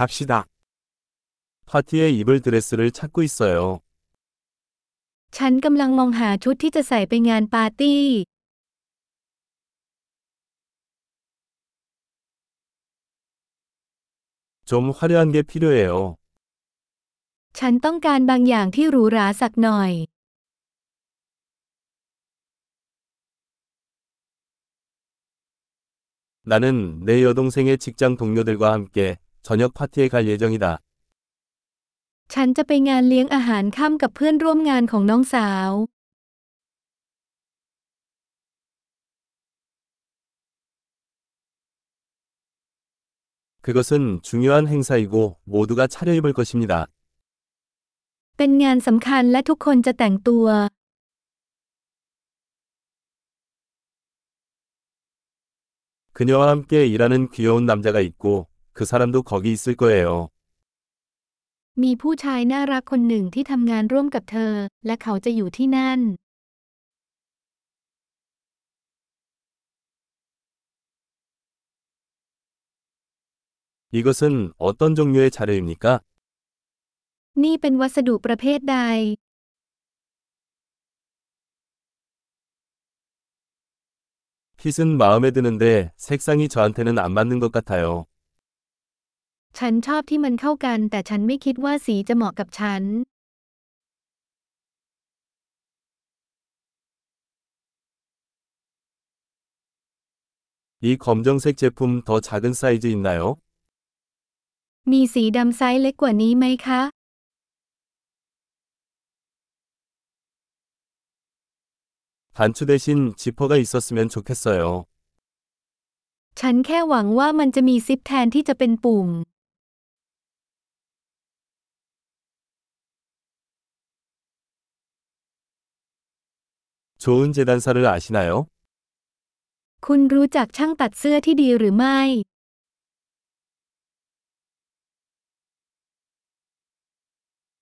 갑시다. 파티에 입을 드레스를 찾고 있어요. ฉันกำลังมองหาชุดที่จะใส่ไปงานปาร์ตี้ 좀 화려한 게 필요해요. ฉันต้องการบางอย่างที่หรูหราสักหน่อย 나는 내 여동생의 직장 동료들과 함께 저녁 파티에 갈 예정이다. ฉันจะไปงานเลี้ยงอาหารค่ำกับเพื่อนร่วมงานของน้องสาว 그것은 중요한 행사이고 모두가 차려입을 것입니다. เป็นงานสำคัญและทุกคนจะแต่งตัว 그녀와 함께 일하는 귀여운 남자가 있고 그 사람도 거기 있을 거예요. มีผู้ชายน่ารักคนหนึ่งที่ทำงานร่วมกับเธอ และเขาจะอยู่ที่นั่น 이것은 어떤 종류의 자료입니까? นี่เป็นวัสดุประเภทใด 핏은 마음에 드는데 색상이 저한테는 안 맞는 것 같아요. ฉันชอบที่มันเข้ากัน แต่ฉันไม่คิดว่าสีจะเหมาะกับฉัน 이 검정색 제품 더 작은 사이즈 있나요? มีสีดำไซส์เล็กกว่านี้ไหมคะ 단추 대신 지퍼가 있었으면 좋겠어요. ฉันแค่หวังว่ามันจะมีซิปแทนที่จะเป็นปุ่ม 좋은 재단사를 아시나요? คุณรู้จักช่างตัดเสื้อที่ดีหรือไม่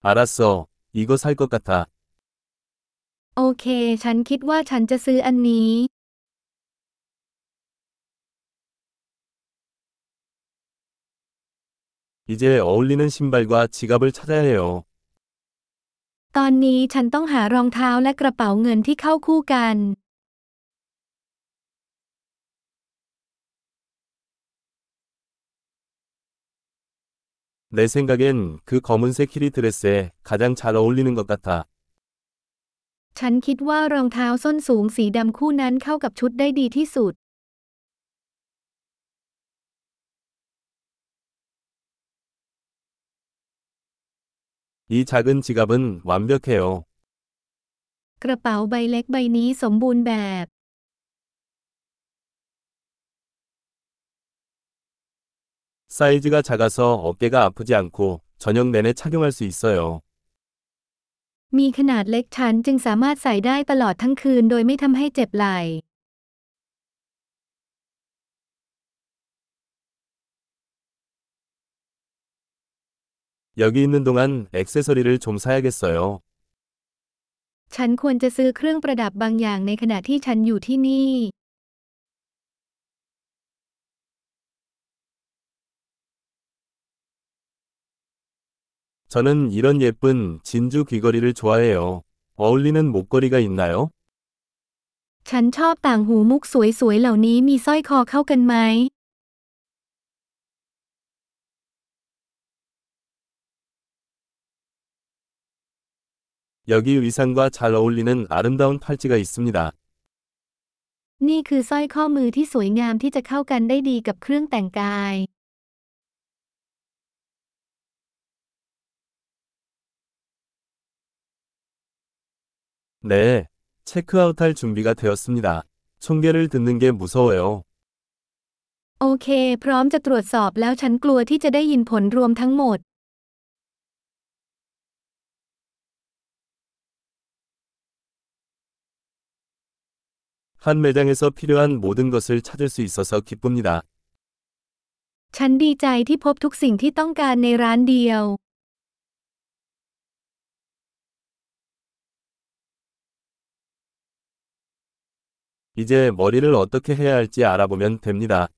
알았어. 이거 살 것 같아. โอเค ฉันคิดว่าฉันจะซื้ออันนี้ 이제 어울리는 신발과 지갑을 찾아야 해요. ตอนนี้ฉันต้องหารองเท้าและกระเป๋าเงินที่เข้าคู่กัน 내 생각엔 그 검은색 키리 드레스에 가장 잘 어울리는 것 같아. ฉันคิดว่ารองเท้าส้นสูงสีดำคู่นั้นเข้ากับชุดได้ดีที่สุด 이 작은 지갑은 완벽해요. กระเป๋าใบเล็กใบนี้สมบูรณ์แบบ 사이즈가 작아서 어깨가 아프지 않고 저녁 내내 착용할 수 있어요. มีขนาดเล็กฉันจึงสามารถใส่ได้ตลอดทั้งคืนโดยไม่ทำให้เจ็บไหล่ 여기 있는 동안 액세서리를 좀 사야겠어요. ฉันควรจะซื้อเครื่องประดับบางอย่างในขณะที่ฉันอยู่ที่นี่ 저는 이런 예쁜 진주 귀걸이를 좋아해요. 어울리는 목걸이가 있나요? ฉันชอบต่างหูมุกสวยๆเหล่านี้มีสร้อยคอเข้ากันไหม 여기 의상과 잘 어울리는 아름다운 팔찌가 있습니다. นี่คือสร้อยข้อมือที่สวยงามที่จะเข้ากันได้ดีกับเครื่องแต่งกาย 네, 체크아웃할 준비가 되었습니다. 총계를 듣는 게 무서워요. โอเค พร้อมจะตรวจสอบแล้วฉันกลัวที่จะได้ยินผลรวมทั้งหมด 한 매장에서 필요한 모든 것을 찾을 수 있어서 기쁩니다. ฉันดีใจที่พบทุกสิ่งที่ต้องการในร้านเดียว 이제 머리를 어떻게 해야 할지 알아보면 됩니다.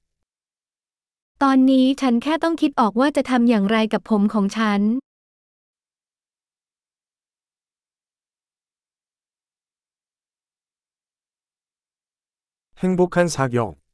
ตอนนี้ฉันแค่ต้องคิดออกว่าจะทำอย่างไรกับผมของฉัน 행복한 사격.